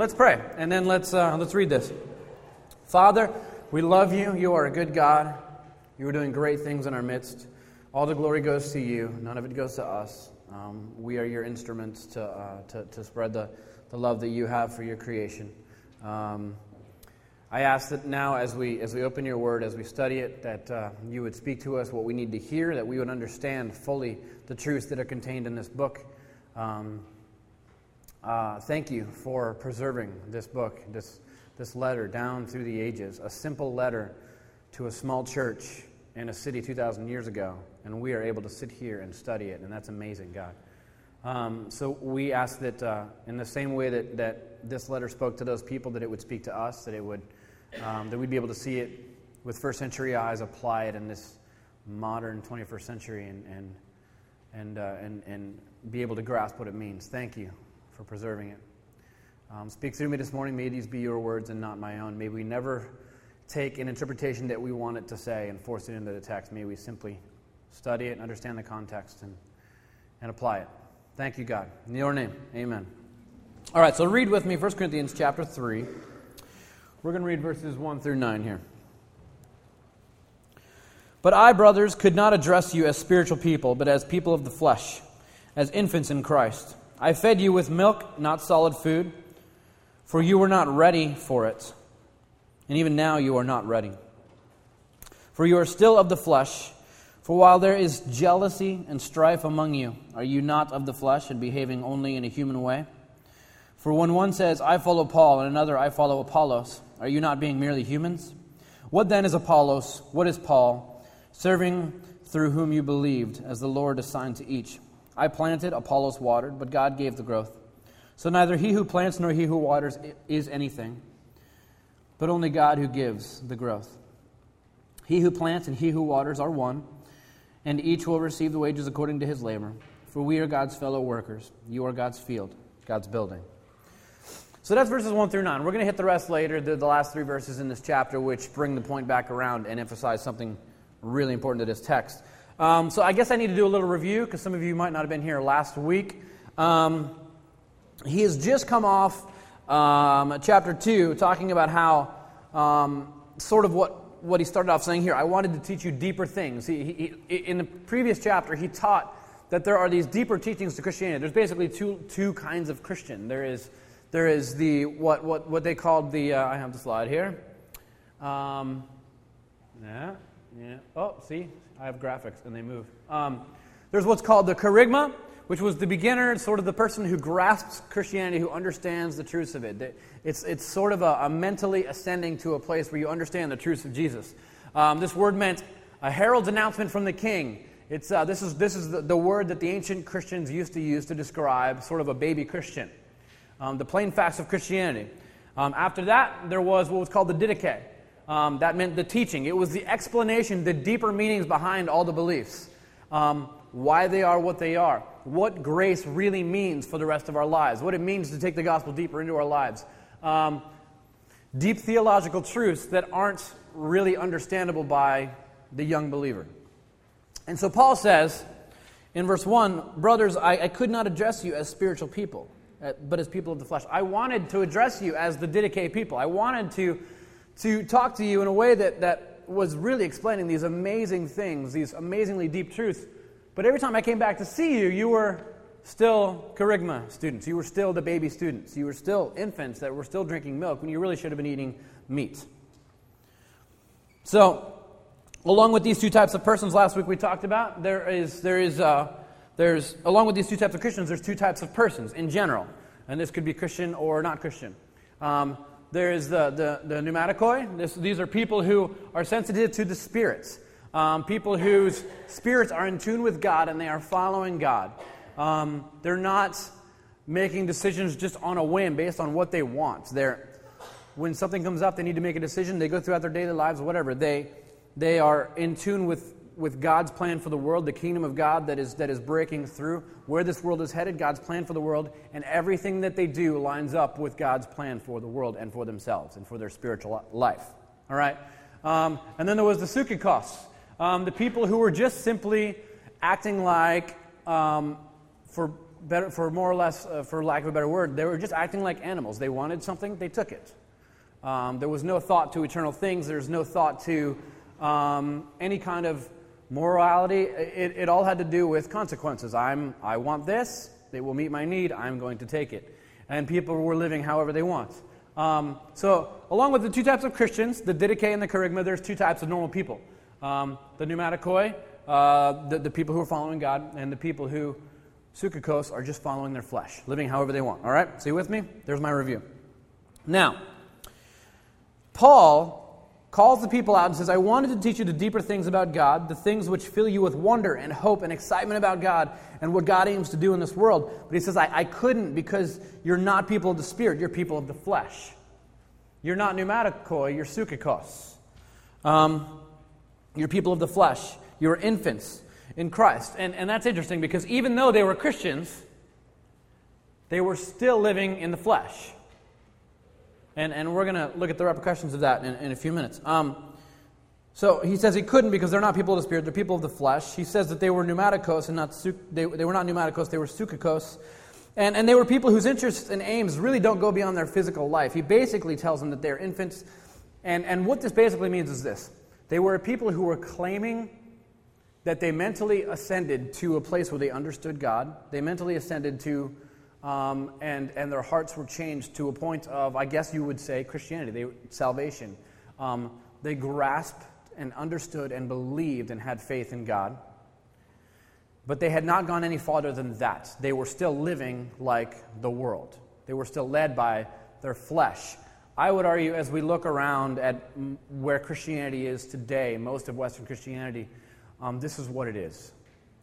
Let's pray, and then let's, uh, let's read this. Father, we love you. You are a good God. You are doing great things in our midst. All the glory goes to you, none of it goes to us. Um, we are your instruments to, uh, to, to, spread the, the love that you have for your creation. Um, I ask that now, as we, as we open your word, as we study it, that uh, you would speak to us what we need to hear, that we would understand fully the truths that are contained in this book. Um, uh, thank you for preserving this book, this, this letter down through the ages, a simple letter to a small church in a city 2,000 years ago, and we are able to sit here and study it, and that's amazing, God. Um, so we ask that uh, in the same way that, that this letter spoke to those people, that it would speak to us, that it would um, that we'd be able to see it with first century eyes, apply it in this modern 21st century, and, and, and, uh, and, and be able to grasp what it means. Thank you for preserving it. Um, speak through me this morning. May these be your words and not my own. May we never take an interpretation that we want it to say and force it into the text. May we simply study it and understand the context and, and apply it. Thank you, God. In your name, amen. All right, so read with me 1 Corinthians chapter 3. We're going to read verses 1 through 9 here. But I, brothers, could not address you as spiritual people, but as people of the flesh, as infants in Christ. I fed you with milk, not solid food, for you were not ready for it. And even now you are not ready. For you are still of the flesh. For while there is jealousy and strife among you, are you not of the flesh and behaving only in a human way? For when one says, I follow Paul, and another, I follow Apollos, are you not being merely humans? What then is Apollos? What is Paul? Serving through whom you believed, as the Lord assigned to each. I planted, Apollos watered, but God gave the growth. So neither he who plants nor he who waters is anything, but only God who gives the growth. He who plants and he who waters are one, and each will receive the wages according to his labor. For we are God's fellow workers. You are God's field, God's building. So that's verses 1 through 9. We're going to hit the rest later, the, the, last three verses in this chapter, which bring the point back around and emphasize something really important to this text. Um, so I guess I need to do a little review because some of you might not have been here last week. Um, he has just come off um, chapter 2 talking about how, um, sort of what, what he started off saying here, I wanted to teach you deeper things. He, he, in the previous chapter, he taught that there are these deeper teachings to Christianity. There's basically two, two kinds of Christian. There is there is the what what what they called the. Uh, I have the slide here. Um, yeah, yeah. Oh, see, I have graphics and they move. Um, there's what's called the kerygma, which was the beginner, sort of the person who grasps Christianity, who understands the truths of it. It's, it's sort of a, a mentally ascending to a place where you understand the truths of Jesus. Um, this word meant a herald's announcement from the king. It's, uh, this is, this is the, the word that the ancient Christians used to use to describe sort of a baby Christian um, the plain facts of Christianity. Um, after that, there was what was called the Didache. Um, that meant the teaching. It was the explanation, the deeper meanings behind all the beliefs. Um, why they are what they are. What grace really means for the rest of our lives. What it means to take the gospel deeper into our lives. Um, deep theological truths that aren't really understandable by the young believer. And so Paul says in verse 1 Brothers, I, I could not address you as spiritual people uh, but as people of the flesh. I wanted to address you as the Didache people. I wanted to, to talk to you in a way that, that was really explaining these amazing things, these amazingly deep truths. But every time I came back to see you, you were still Kerygma students. You were still the baby students. You were still infants that were still drinking milk when you really should have been eating meat. So, along with these two types of persons last week we talked about, there is, there is uh, there's, along with these two types of Christians, there's two types of persons in general. And this could be Christian or not Christian. Um, there is the, the, the pneumatikoi. This, these are people who are sensitive to the spirits. Um, people whose spirits are in tune with God and they are following God. Um, they're not making decisions just on a whim based on what they want. They're, when something comes up, they need to make a decision. They go throughout their daily lives, whatever. They, they are in tune with with God's plan for the world, the kingdom of God that is, that is breaking through, where this world is headed, God's plan for the world, and everything that they do lines up with God's plan for the world and for themselves and for their spiritual life. All right? Um, and then there was the Sukikos, um, the people who were just simply acting like, um, for better, for more or less, uh, for lack of a better word, they were just acting like animals. They wanted something, they took it. Um, there was no thought to eternal things. There's no thought to um, any kind of morality. It, it, all had to do with consequences. I'm, I want this. It will meet my need. I'm going to take it. And people were living however they want. Um, so, along with the two types of Christians, the Didache and the Kerygma, there's two types of normal people. Um, the pneumatikoi, uh, the, the people who are following God, and the people who, sukikos, are just following their flesh, living however they want. All right? So, you with me? There's my review. Now, Paul calls the people out and says, I wanted to teach you the deeper things about God, the things which fill you with wonder and hope and excitement about God and what God aims to do in this world. But he says, I, I couldn't because you're not people of the Spirit, you're people of the flesh. You're not pneumatikoi, you're sukikos. Um, you're people of the flesh. You're infants in Christ. And, and that's interesting because even though they were Christians, they were still living in the flesh. And, and we're going to look at the repercussions of that in, in a few minutes. Um, so he says he couldn't because they're not people of the spirit, they're people of the flesh. He says that they were pneumaticos and not they, they were not pneumaticos, they were sukikos. And, and they were people whose interests and aims really don't go beyond their physical life. He basically tells them that they're infants. And, and what this basically means is this they were people who were claiming that they mentally ascended to a place where they understood God, they mentally ascended to um, and, and their hearts were changed to a point of, I guess you would say, Christianity, they, salvation. Um, they grasped and understood and believed and had faith in God. But they had not gone any farther than that. They were still living like the world, they were still led by their flesh. I would argue, as we look around at where Christianity is today, most of Western Christianity, um, this is what it is.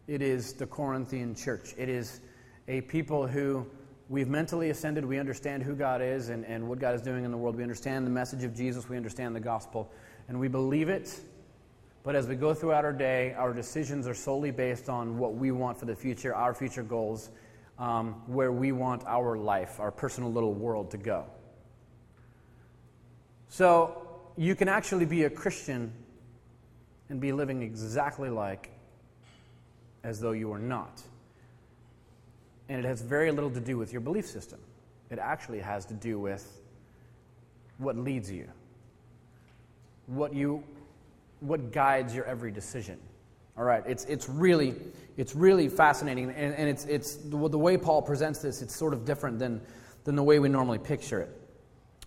It is the Corinthian church. It is a people who we've mentally ascended. We understand who God is and, and what God is doing in the world. We understand the message of Jesus. We understand the gospel. And we believe it. But as we go throughout our day, our decisions are solely based on what we want for the future, our future goals, um, where we want our life, our personal little world to go. So you can actually be a Christian and be living exactly like as though you were not and it has very little to do with your belief system. It actually has to do with what leads you, what you, what guides your every decision. All right, it's, it's really it's really fascinating, and, and it's, it's the, the way Paul presents this. It's sort of different than than the way we normally picture it.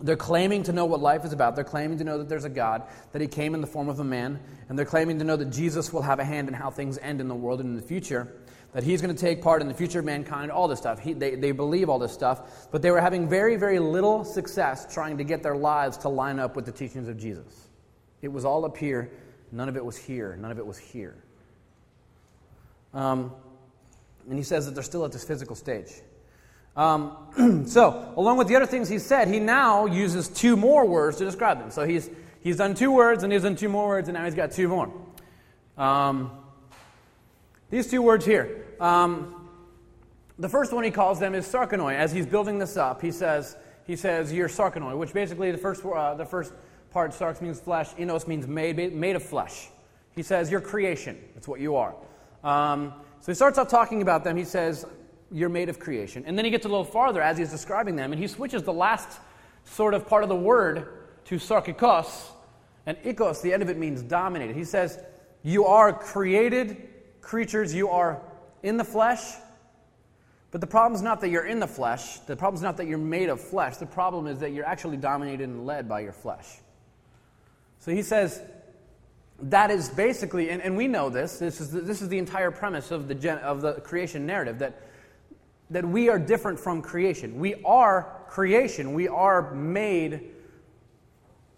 They're claiming to know what life is about. They're claiming to know that there's a God, that He came in the form of a man, and they're claiming to know that Jesus will have a hand in how things end in the world and in the future that he's going to take part in the future of mankind, all this stuff. He, they, they believe all this stuff, but they were having very, very little success trying to get their lives to line up with the teachings of Jesus. It was all up here, none of it was here, none of it was here. Um, and he says that they're still at this physical stage. Um, so, along with the other things he said, he now uses two more words to describe them. So he's, he's done two words, and he's done two more words, and now he's got two more. Um, these two words here. Um, the first one he calls them is sarkinoi. As he's building this up, he says, he says, you're sarkinoi, which basically the first, uh, the first part, sarx means flesh, inos means made, made of flesh. He says, you're creation. That's what you are. Um, so he starts off talking about them. He says, you're made of creation. And then he gets a little farther as he's describing them, and he switches the last sort of part of the word to sarkikos, and ikos, the end of it means dominated. He says, you are created creatures, you are in the flesh. But the problem is not that you're in the flesh. The problem is not that you're made of flesh. The problem is that you're actually dominated and led by your flesh. So he says that is basically, and, and we know this, this is, the, this is the entire premise of the, gen, of the creation narrative, that, that we are different from creation. We are creation. We are made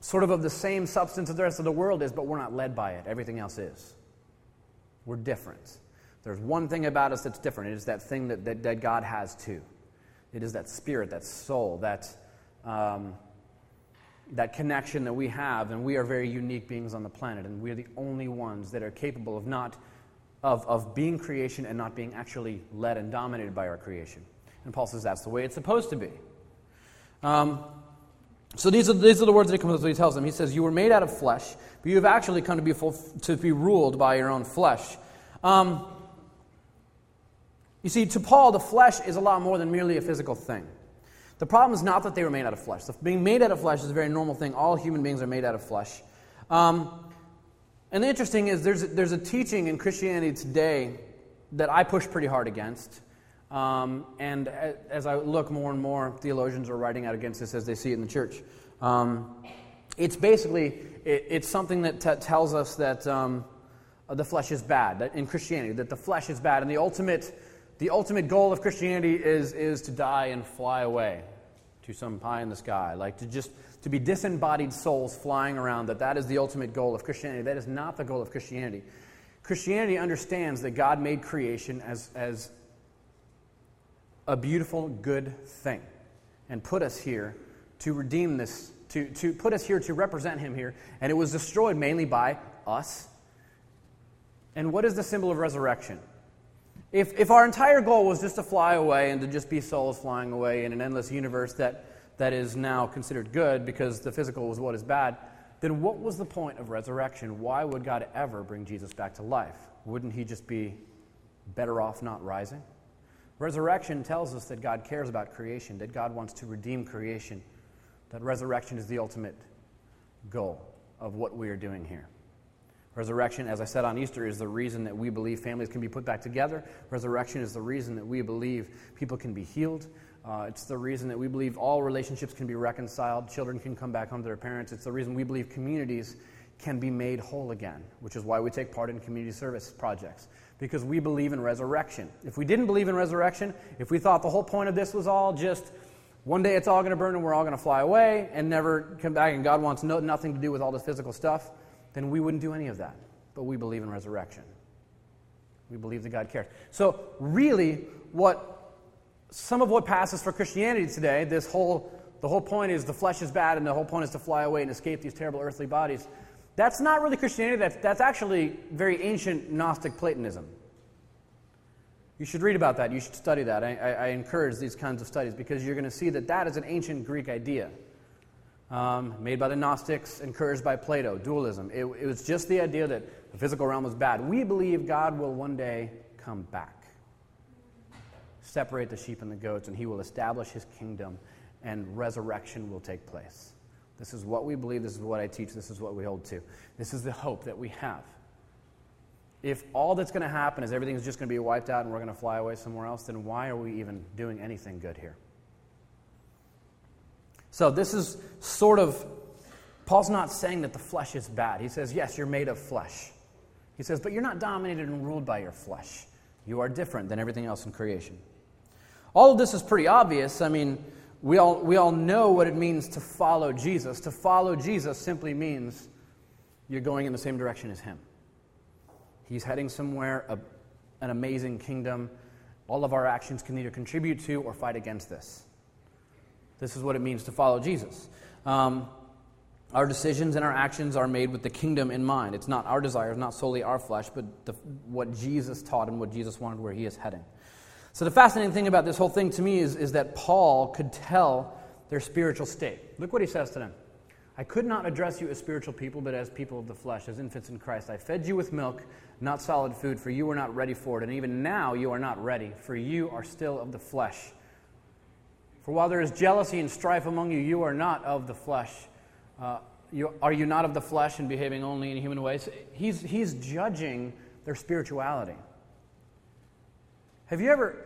sort of of the same substance as the rest of the world is, but we're not led by it. Everything else is. We're different. There's one thing about us that's different. It is that thing that, that, that God has too. It is that spirit, that soul, that, um, that connection that we have. And we are very unique beings on the planet. And we're the only ones that are capable of not of, of being creation and not being actually led and dominated by our creation. And Paul says that's the way it's supposed to be. Um, so these are, these are the words that he, comes, he tells them. He says, You were made out of flesh, but you have actually come to be, full, to be ruled by your own flesh. Um, You see, to Paul, the flesh is a lot more than merely a physical thing. The problem is not that they were made out of flesh. Being made out of flesh is a very normal thing. All human beings are made out of flesh. Um, and the interesting is, there's there's a teaching in Christianity today that I push pretty hard against. Um, and as I look more and more, theologians are writing out against this as they see it in the church. Um, it's basically it, it's something that t- tells us that um, the flesh is bad. That in Christianity, that the flesh is bad, and the ultimate the ultimate goal of Christianity is, is to die and fly away to some pie in the sky, like to just to be disembodied souls flying around, that that is the ultimate goal of Christianity. That is not the goal of Christianity. Christianity understands that God made creation as, as a beautiful, good thing and put us here to redeem this, to, to put us here to represent Him here. And it was destroyed mainly by us. And what is the symbol of resurrection? If, if our entire goal was just to fly away and to just be souls flying away in an endless universe that, that is now considered good because the physical was what is bad, then what was the point of resurrection? Why would God ever bring Jesus back to life? Wouldn't he just be better off not rising? Resurrection tells us that God cares about creation, that God wants to redeem creation, that resurrection is the ultimate goal of what we are doing here. Resurrection, as I said on Easter, is the reason that we believe families can be put back together. Resurrection is the reason that we believe people can be healed. Uh, it's the reason that we believe all relationships can be reconciled, children can come back home to their parents. It's the reason we believe communities can be made whole again, which is why we take part in community service projects, because we believe in resurrection. If we didn't believe in resurrection, if we thought the whole point of this was all just one day it's all going to burn and we're all going to fly away and never come back, and God wants no, nothing to do with all this physical stuff, then we wouldn't do any of that. But we believe in resurrection. We believe that God cares. So, really, what some of what passes for Christianity today, this whole the whole point is the flesh is bad and the whole point is to fly away and escape these terrible earthly bodies. That's not really Christianity. That's, that's actually very ancient Gnostic Platonism. You should read about that. You should study that. I, I, I encourage these kinds of studies because you're going to see that that is an ancient Greek idea um, made by the Gnostics, encouraged by Plato, dualism. It, it was just the idea that the physical realm was bad. We believe God will one day come back, separate the sheep and the goats, and he will establish his kingdom, and resurrection will take place. This is what we believe. This is what I teach. This is what we hold to. This is the hope that we have. If all that's going to happen is everything's just going to be wiped out and we're going to fly away somewhere else, then why are we even doing anything good here? So, this is sort of, Paul's not saying that the flesh is bad. He says, yes, you're made of flesh. He says, but you're not dominated and ruled by your flesh. You are different than everything else in creation. All of this is pretty obvious. I mean, we all, we all know what it means to follow Jesus. To follow Jesus simply means you're going in the same direction as Him. He's heading somewhere, a, an amazing kingdom. All of our actions can either contribute to or fight against this. This is what it means to follow Jesus. Um, our decisions and our actions are made with the kingdom in mind. It's not our desires, not solely our flesh, but the, what Jesus taught and what Jesus wanted, where he is heading. So, the fascinating thing about this whole thing to me is, is that Paul could tell their spiritual state. Look what he says to them I could not address you as spiritual people, but as people of the flesh, as infants in Christ. I fed you with milk, not solid food, for you were not ready for it. And even now you are not ready, for you are still of the flesh. For while there is jealousy and strife among you, you are not of the flesh. Uh, you, are you not of the flesh and behaving only in human ways? He's, he's judging their spirituality. Have you ever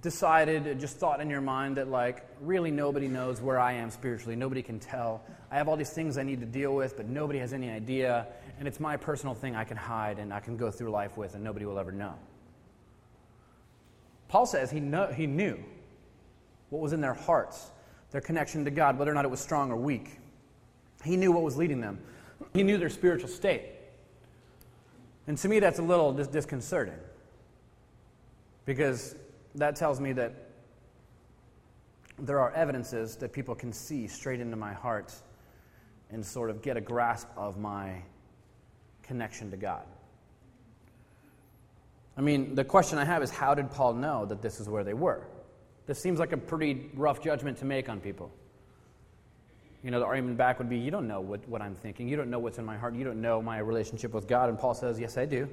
decided, uh, just thought in your mind that, like, really nobody knows where I am spiritually? Nobody can tell. I have all these things I need to deal with, but nobody has any idea. And it's my personal thing I can hide and I can go through life with, and nobody will ever know. Paul says he, know, he knew what was in their hearts, their connection to God, whether or not it was strong or weak. He knew what was leading them, he knew their spiritual state. And to me, that's a little dis- disconcerting because that tells me that there are evidences that people can see straight into my heart and sort of get a grasp of my connection to God. I mean, the question I have is how did Paul know that this is where they were? This seems like a pretty rough judgment to make on people. You know, the argument back would be, you don't know what, what I'm thinking. You don't know what's in my heart. You don't know my relationship with God. And Paul says, yes, I do.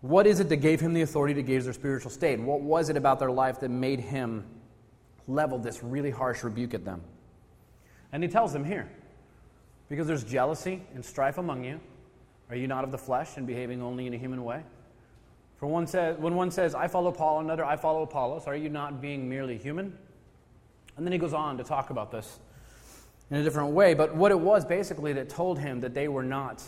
What is it that gave him the authority to gauge their spiritual state? What was it about their life that made him level this really harsh rebuke at them? And he tells them here because there's jealousy and strife among you. Are you not of the flesh and behaving only in a human way? For one says, when one says, I follow Paul, another, I follow Apollos, are you not being merely human? And then he goes on to talk about this in a different way. But what it was basically that told him that they were not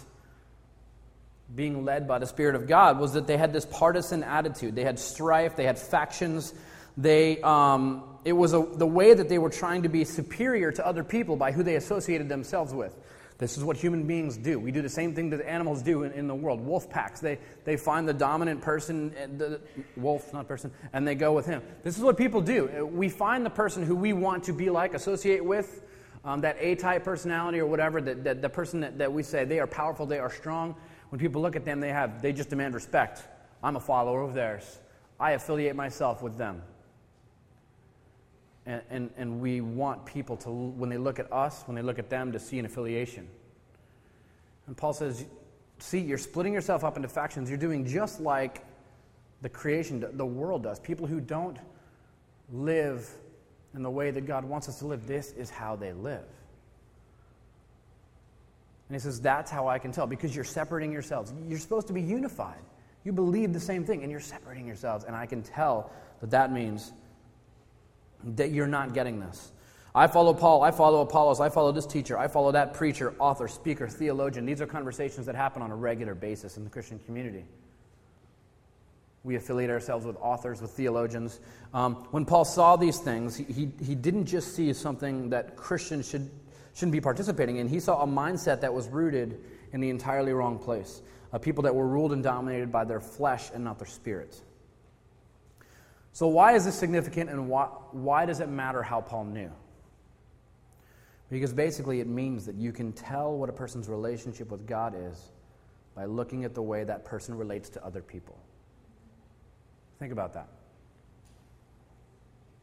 being led by the Spirit of God was that they had this partisan attitude. They had strife, they had factions. They, um, it was a, the way that they were trying to be superior to other people by who they associated themselves with. This is what human beings do. We do the same thing that animals do in, in the world. Wolf packs, they, they find the dominant person, eh, the wolf, not person, and they go with him. This is what people do. We find the person who we want to be like, associate with, um, that A type personality or whatever, that, that, the person that, that we say they are powerful, they are strong. When people look at them, they, have, they just demand respect. I'm a follower of theirs, I affiliate myself with them. And, and, and we want people to, when they look at us, when they look at them, to see an affiliation. And Paul says, See, you're splitting yourself up into factions. You're doing just like the creation, the world does. People who don't live in the way that God wants us to live, this is how they live. And he says, That's how I can tell, because you're separating yourselves. You're supposed to be unified. You believe the same thing, and you're separating yourselves. And I can tell that that means that you're not getting this. I follow Paul, I follow Apollos, I follow this teacher, I follow that preacher, author, speaker, theologian. These are conversations that happen on a regular basis in the Christian community. We affiliate ourselves with authors, with theologians. Um, when Paul saw these things, he, he, he didn't just see something that Christians should, shouldn't be participating in. He saw a mindset that was rooted in the entirely wrong place. Uh, people that were ruled and dominated by their flesh and not their spirit. So, why is this significant and why, why does it matter how Paul knew? Because basically, it means that you can tell what a person's relationship with God is by looking at the way that person relates to other people. Think about that.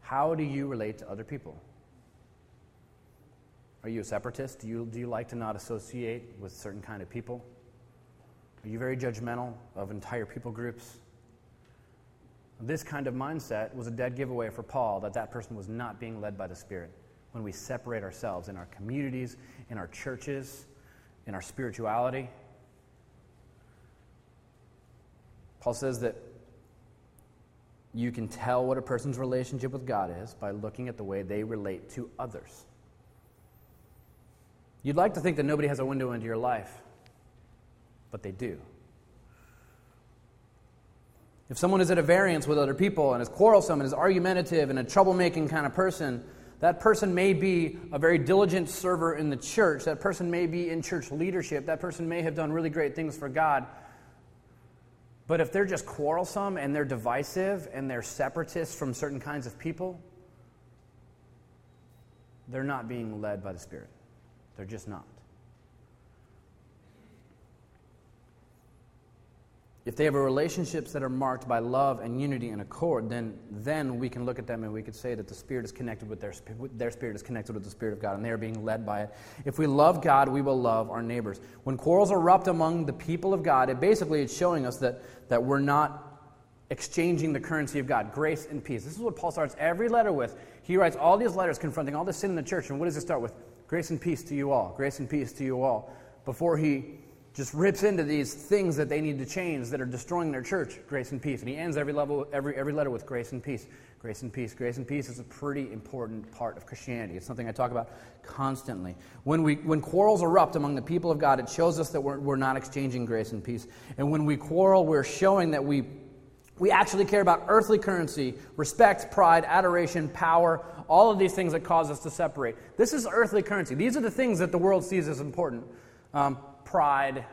How do you relate to other people? Are you a separatist? Do you, do you like to not associate with certain kind of people? Are you very judgmental of entire people groups? This kind of mindset was a dead giveaway for Paul that that person was not being led by the Spirit. When we separate ourselves in our communities, in our churches, in our spirituality, Paul says that you can tell what a person's relationship with God is by looking at the way they relate to others. You'd like to think that nobody has a window into your life, but they do. If someone is at a variance with other people and is quarrelsome and is argumentative and a troublemaking kind of person, that person may be a very diligent server in the church. That person may be in church leadership. That person may have done really great things for God. But if they're just quarrelsome and they're divisive and they're separatists from certain kinds of people, they're not being led by the Spirit. They're just not. if they have relationships that are marked by love and unity and accord, then, then we can look at them and we could say that the Spirit is connected with their, their Spirit is connected with the Spirit of God, and they are being led by it. If we love God, we will love our neighbors. When quarrels erupt among the people of God, it basically it's showing us that, that we're not exchanging the currency of God, grace and peace. This is what Paul starts every letter with. He writes all these letters confronting all the sin in the church, and what does it start with? Grace and peace to you all. Grace and peace to you all. Before he just rips into these things that they need to change that are destroying their church, grace and peace. And he ends every, level, every, every letter with grace and peace. Grace and peace. Grace and peace is a pretty important part of Christianity. It's something I talk about constantly. When, we, when quarrels erupt among the people of God, it shows us that we're, we're not exchanging grace and peace. And when we quarrel, we're showing that we, we actually care about earthly currency, respect, pride, adoration, power, all of these things that cause us to separate. This is earthly currency. These are the things that the world sees as important. Um, pride,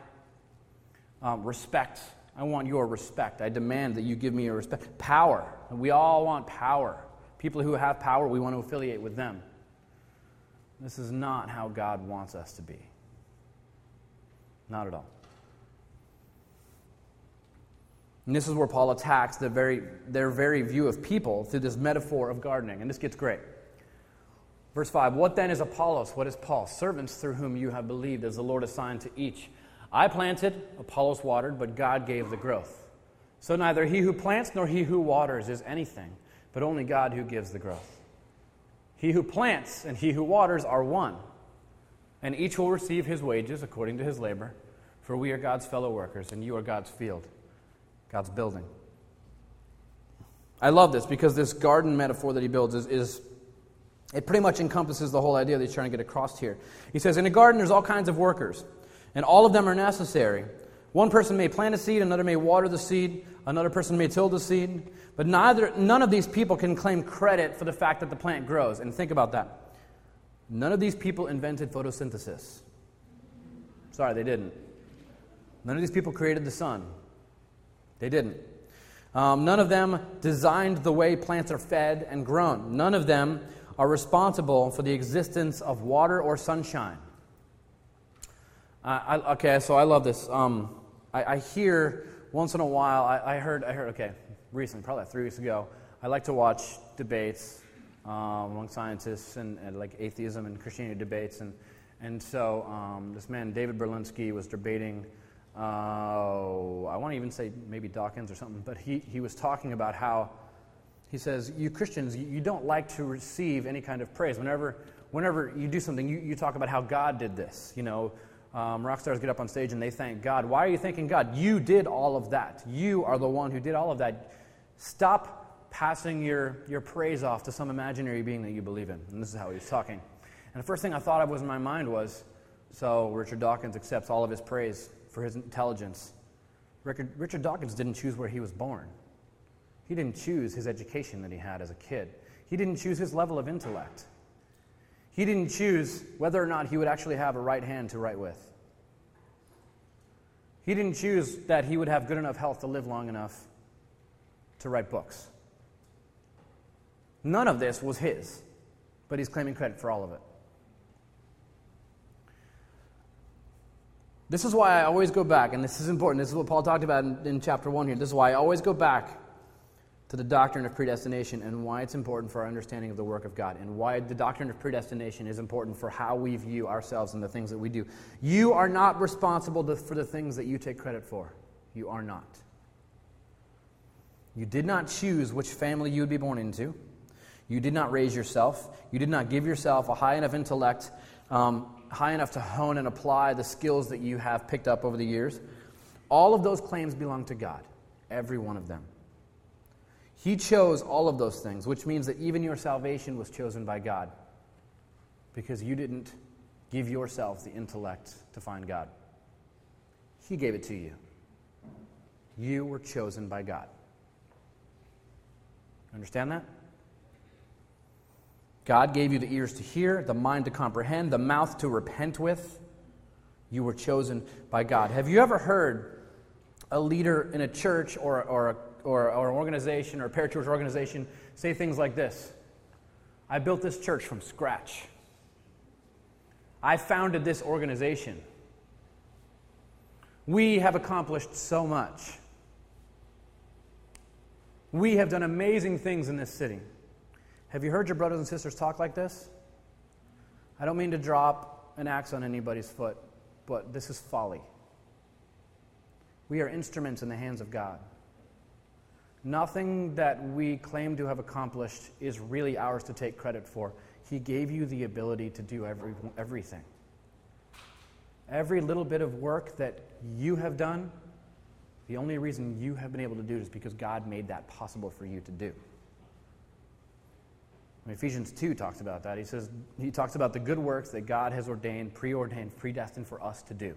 um, respect. I want your respect. I demand that you give me your respect. Power. We all want power. People who have power, we want to affiliate with them. This is not how God wants us to be. Not at all. And this is where Paul attacks the very, their very view of people through this metaphor of gardening. And this gets great. Verse 5 What then is Apollos? What is Paul? Servants through whom you have believed, as the Lord assigned to each. I planted, Apollos watered, but God gave the growth. So neither he who plants nor he who waters is anything, but only God who gives the growth. He who plants and he who waters are one, and each will receive his wages according to his labor, for we are God's fellow workers, and you are God's field, God's building. I love this because this garden metaphor that he builds is, is it pretty much encompasses the whole idea that he's trying to get across here. He says, In a garden, there's all kinds of workers, and all of them are necessary. One person may plant a seed, another may water the seed, another person may till the seed, but neither, none of these people can claim credit for the fact that the plant grows. And think about that. None of these people invented photosynthesis. Sorry, they didn't. None of these people created the sun. They didn't. Um, none of them designed the way plants are fed and grown. None of them are responsible for the existence of water or sunshine. Uh, I, okay, so I love this. Um, I, I, hear once in a while, I, I, heard, I heard, okay, recently, probably three weeks ago, I like to watch debates um, among scientists and, and, like atheism and Christianity debates. And, and so um, this man, David Berlinski, was debating, uh, I want to even say maybe Dawkins or something, but he, he was talking about how he says, You Christians, you don't like to receive any kind of praise. Whenever, whenever you do something, you, you talk about how God did this. You know, um, rock stars get up on stage and they thank God. Why are you thanking God? You did all of that. You are the one who did all of that. Stop passing your, your praise off to some imaginary being that you believe in. And this is how he was talking. And the first thing I thought of was in my mind was so Richard Dawkins accepts all of his praise for his intelligence. Richard, Dawkins didn't choose where he was born. He didn't choose his education that he had as a kid. He didn't choose his level of intellect. He didn't choose whether or not he would actually have a right hand to write with. He didn't choose that he would have good enough health to live long enough to write books. None of this was his, but he's claiming credit for all of it. This is why I always go back, and this is important. This is what Paul talked about in, in chapter 1 here. This is why I always go back to the doctrine of predestination and why it's important for our understanding of the work of God and why the doctrine of predestination is important for how we view ourselves and the things that we do. You are not responsible to, for the things that you take credit for. You are not. You did not choose which family you would be born into. You did not raise yourself. You did not give yourself a high enough intellect, um, high enough to hone and apply the skills that you have picked up over the years. All of those claims belong to God, every one of them. He chose all of those things, which means that even your salvation was chosen by God because you didn't give yourself the intellect to find God. He gave it to you. You were chosen by God. Understand that? God gave you the ears to hear, the mind to comprehend, the mouth to repent with. You were chosen by God. Have you ever heard a leader in a church or, or or, or an organization or a parachurch organization say things like this I built this church from scratch. I founded this organization. We have accomplished so much. We have done amazing things in this city. Have you heard your brothers and sisters talk like this? I don't mean to drop an axe on anybody's foot, but this is folly. We are instruments in the hands of God. Nothing that we claim to have accomplished is really ours to take credit for. He gave you the ability to do every, everything. Every little bit of work that you have done, the only reason you have been able to do it is because God made that possible for you to do. Ephesians 2 talks about that. He says, he talks about the good works that God has ordained, preordained, predestined for us to do.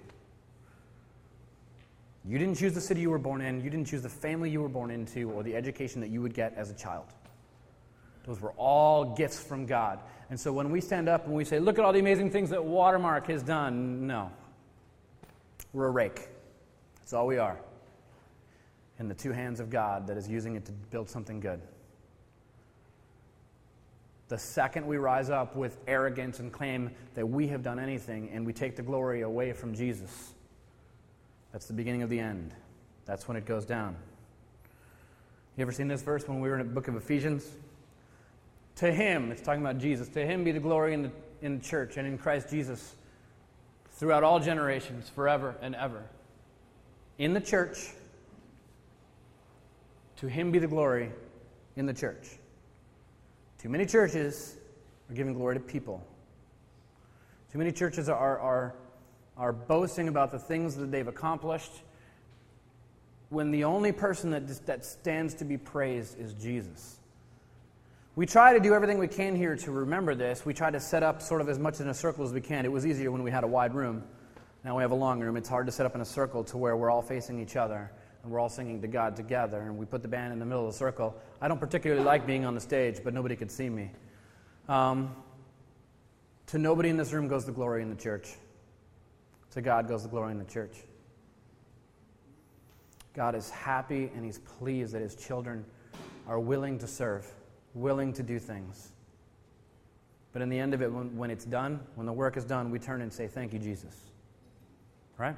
You didn't choose the city you were born in, you didn't choose the family you were born into, or the education that you would get as a child. Those were all gifts from God. And so when we stand up and we say, look at all the amazing things that Watermark has done, no. We're a rake. That's all we are. In the two hands of God that is using it to build something good. The second we rise up with arrogance and claim that we have done anything and we take the glory away from Jesus, that's the beginning of the end. That's when it goes down. You ever seen this verse when we were in the book of Ephesians? To him, it's talking about Jesus, to him be the glory in the, in the church and in Christ Jesus throughout all generations, forever and ever. In the church, To him be the glory in the church. Too many churches are giving glory to people. Too many churches are, are, are boasting about the things that they've accomplished when the only person that, that stands to be praised is Jesus. We try to do everything we can here to remember this. We try to set up sort of as much in a circle as we can. It was easier when we had a wide room. Now we have a long room. It's hard to set up in a circle to where we're all facing each other and we're all singing to God together. And we put the band in the middle of the circle. I don't particularly like being on the stage, but nobody could see me. Um, to nobody in this room goes the glory in the church. To God goes the glory in the church. God is happy and He's pleased that His children are willing to serve, willing to do things. But in the end of it, when, when it's done, when the work is done, we turn and say, Thank you, Jesus. Right?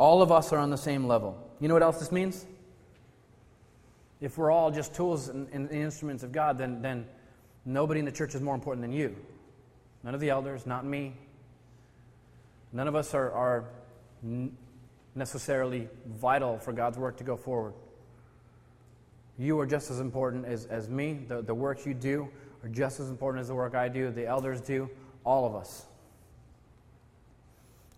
All of us are on the same level. You know what else this means? If we're all just tools and, and instruments of God, then, then nobody in the church is more important than you. None of the elders, not me. None of us are, are necessarily vital for God's work to go forward. You are just as important as, as me. The, the work you do are just as important as the work I do, the elders do, all of us.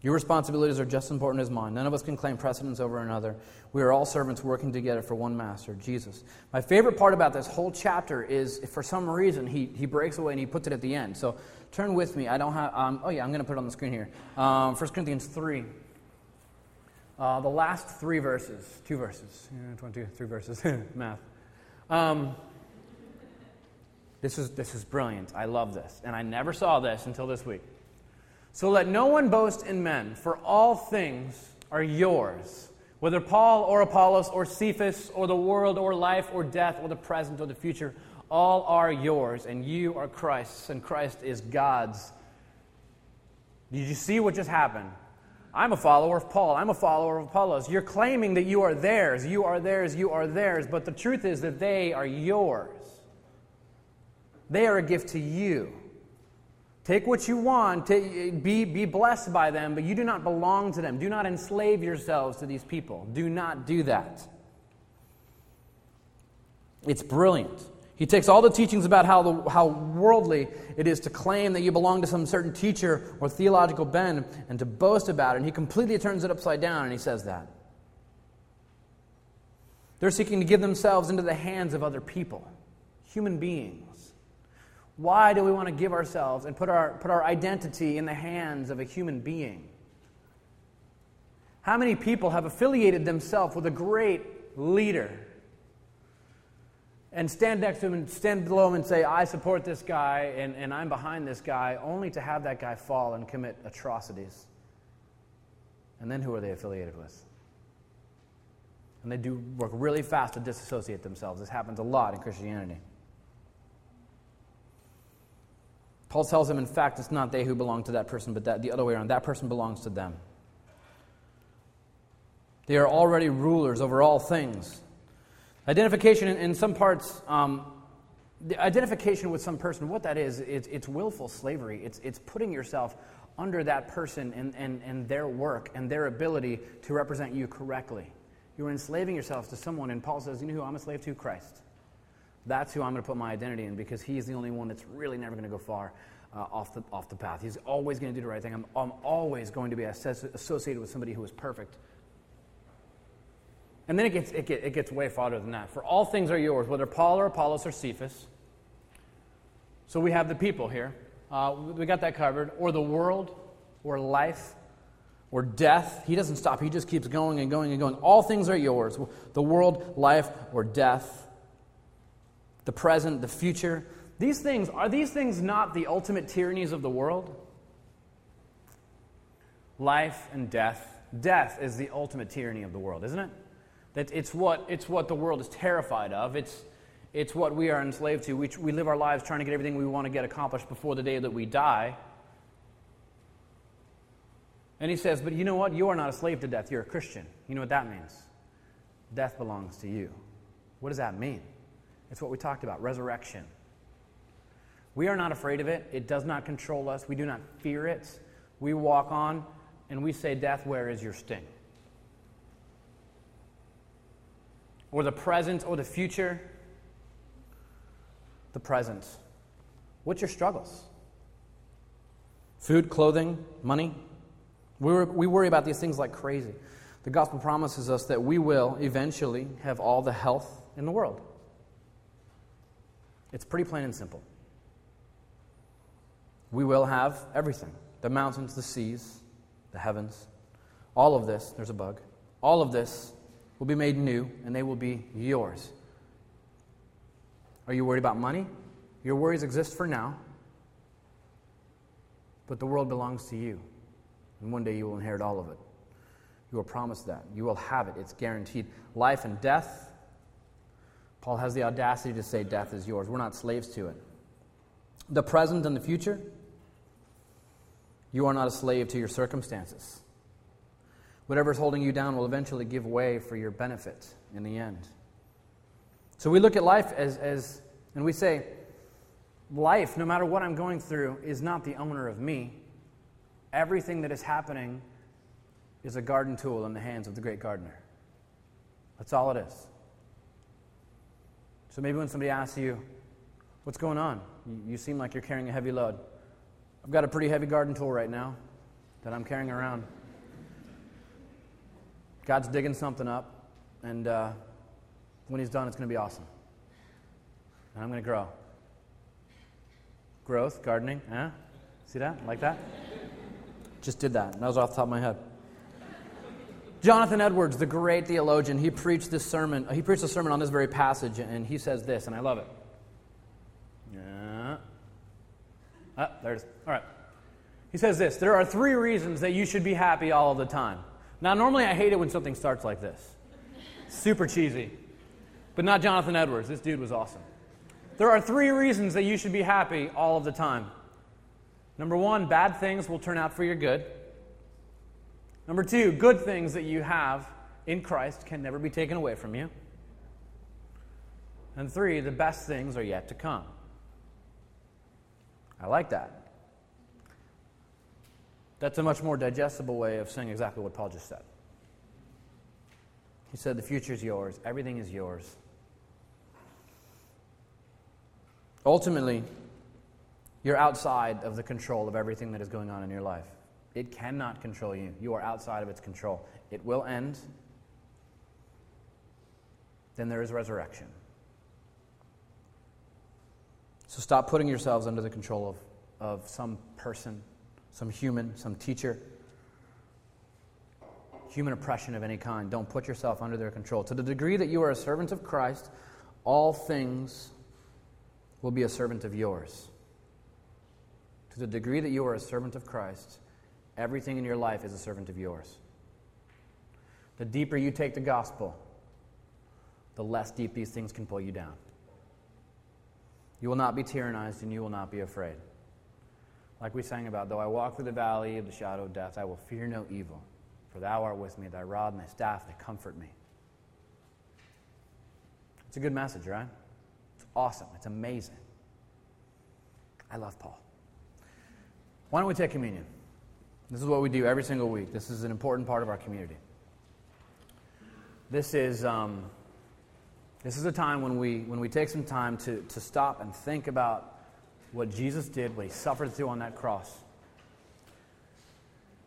Your responsibilities are just as important as mine. None of us can claim precedence over another. We are all servants working together for one master, Jesus. My favorite part about this whole chapter is, for some reason, he, he breaks away and he puts it at the end. So turn with me. I don't have, um, oh yeah, I'm going to put it on the screen here. Um, 1 Corinthians 3. Uh, the last three verses, two verses, yeah, 22, three verses, math. Um, this, is, this is brilliant. I love this. And I never saw this until this week. So let no one boast in men, for all things are yours, whether Paul or Apollos or Cephas or the world or life or death or the present or the future, all are yours, and you are Christ's, and Christ is God's. Did you see what just happened? I'm a follower of Paul. I'm a follower of Apollos. You're claiming that you are theirs. You are theirs. You are theirs. But the truth is that they are yours. They are a gift to you. Take what you want, take, be, be blessed by them, but you do not belong to them. Do not enslave yourselves to these people. Do not do that. It's brilliant. He takes all the teachings about how, the, how worldly it is to claim that you belong to some certain teacher or theological bend and to boast about it, and he completely turns it upside down and he says that. They're seeking to give themselves into the hands of other people, human beings. Why do we want to give ourselves and put our, put our identity in the hands of a human being? How many people have affiliated themselves with a great leader and stand next to him and stand below him and say, I support this guy and, and I'm behind this guy, only to have that guy fall and commit atrocities? And then who are they affiliated with? And they do work really fast to disassociate themselves. This happens a lot in Christianity. Paul tells them, in fact, it's not they who belong to that person, but that, the other way around. That person belongs to them. They are already rulers over all things. Identification, in, in some parts, um, the identification with some person, what that is, it's, it's willful slavery. It's, it's putting yourself under that person and, and, and their work and their ability to represent you correctly. You're enslaving yourself to someone, and Paul says, You know who I'm a slave to? Christ. That's who I'm going to put my identity in because he's the only one that's really never going to go far uh, off, the, off the path. He's always going to do the right thing. I'm, I'm always going to be associated with somebody who is perfect. And then it gets, it, get, it gets way farther than that. For all things are yours, whether Paul or Apollos or Cephas. So we have the people here. Uh, we got that covered. Or the world, or life, or death. He doesn't stop. He just keeps going and going and going. All things are yours. The world, life, or death the present, the future. These things, are these things not the ultimate tyrannies of the world? Life and death. Death is the ultimate tyranny of the world, isn't it? That it's what, it's what the world is terrified of. It's, it's what we are enslaved to. We, we live our lives trying to get everything we want to get accomplished before the day that we die. And he says, But you know what? You are not a slave to death. You're a Christian. You know what that means? Death belongs to you. What does that mean? It's what we talked about resurrection. We are not afraid of it. It does not control us. We do not fear it. We walk on and we say, Death, where is your sting? or the present or the future? The present. What's your struggles? Food, clothing, money? We, we worry about these things like crazy. The gospel promises us that we will eventually have all the health in the world. It's pretty plain and simple. We will have everything the mountains, the seas, the heavens. All of this, there's a bug. All of this will be made new and they will be yours. Are you worried about money? Your worries exist for now, but the world belongs to you. And one day you will inherit all of it. You are promised that. You will have it. It's guaranteed. Life and death. Paul has the audacity to say death is yours. We're not slaves to it. The present and the future. You are not a slave to your circumstances. Whatever is holding you down will eventually give way for your benefit in the end. So we look at life as, as and we say, life, no matter what I'm going through, is not the owner of me. Everything that is happening is a garden tool in the hands of the great gardener. That's all it is. So maybe when somebody asks you, What's going on? You seem like you're carrying a heavy load. I've got a pretty heavy garden tool right now that I'm carrying around. God's digging something up, and uh, when He's done, it's going to be awesome. And I'm going to grow. Growth, gardening, eh? See that? Like that? Just did that. That was off the top of my head. Jonathan Edwards, the great theologian, he preached this sermon. He preached a sermon on this very passage, and he says this, and I love it. Yeah. Ah, there it is. All right. He says this There are three reasons that you should be happy all of the time. Now, normally I hate it when something starts like this. Super cheesy. But not Jonathan Edwards. This dude was awesome. There are three reasons that you should be happy all of the time. Number one, bad things will turn out for your good. Number two, good things that you have in Christ can never be taken away from you. And three, the best things are yet to come. I like that. That's a much more digestible way of saying exactly what Paul just said. He said, The future is yours, everything is yours. Ultimately, you're outside of the control of everything that is going on in your life. It cannot control you. You are outside of its control. It will end. Then there is resurrection. So stop putting yourselves under the control of, of some person some human, some teacher, human oppression of any kind. Don't put yourself under their control. To the degree that you are a servant of Christ, all things will be a servant of yours. To the degree that you are a servant of Christ, everything in your life is a servant of yours. The deeper you take the gospel, the less deep these things can pull you down. You will not be tyrannized and you will not be afraid. Like we sang about, though I walk through the valley of the shadow of death, I will fear no evil, for thou art with me, thy rod and thy staff, they comfort me. It's a good message, right? It's awesome. It's amazing. I love Paul. Why don't we take communion? This is what we do every single week. This is an important part of our community. This is, um, this is a time when we, when we take some time to, to stop and think about what Jesus did, what he suffered through on that cross.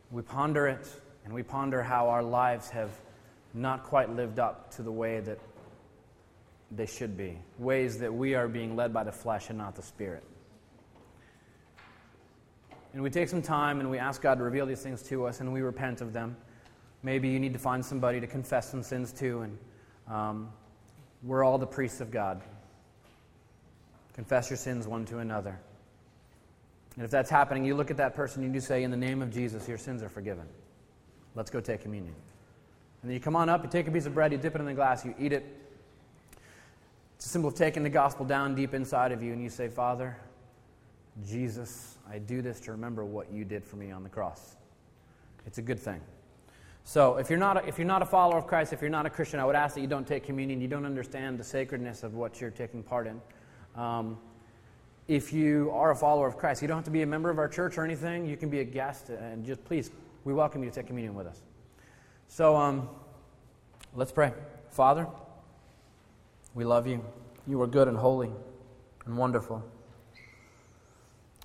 We ponder it, and we ponder how our lives have not quite lived up to the way that they should be, ways that we are being led by the flesh and not the spirit. And we take some time and we ask God to reveal these things to us and we repent of them. Maybe you need to find somebody to confess some sins to, and um, we're all the priests of God. Confess your sins one to another. And if that's happening, you look at that person and you say, In the name of Jesus, your sins are forgiven. Let's go take communion. And then you come on up, you take a piece of bread, you dip it in the glass, you eat it. It's a symbol of taking the gospel down deep inside of you, and you say, Father, Jesus, I do this to remember what you did for me on the cross. It's a good thing. So, if you're, not a, if you're not a follower of Christ, if you're not a Christian, I would ask that you don't take communion. You don't understand the sacredness of what you're taking part in. Um, if you are a follower of Christ, you don't have to be a member of our church or anything. You can be a guest, and just please, we welcome you to take communion with us. So, um, let's pray. Father, We love you. You are good and holy and wonderful.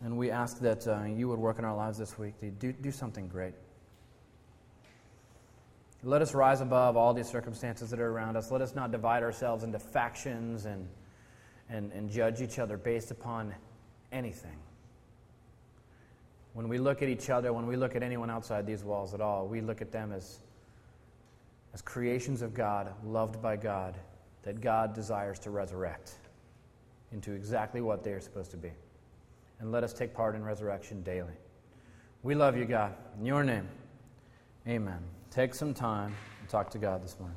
And we ask that uh, you would work in our lives this week to do, do something great. Let us rise above all these circumstances that are around us. Let us not divide ourselves into factions and, and, and judge each other based upon anything. When we look at each other, when we look at anyone outside these walls at all, we look at them as, as creations of God, loved by God, that God desires to resurrect into exactly what they are supposed to be. And let us take part in resurrection daily. We love you, God. In your name, amen. Take some time and talk to God this morning.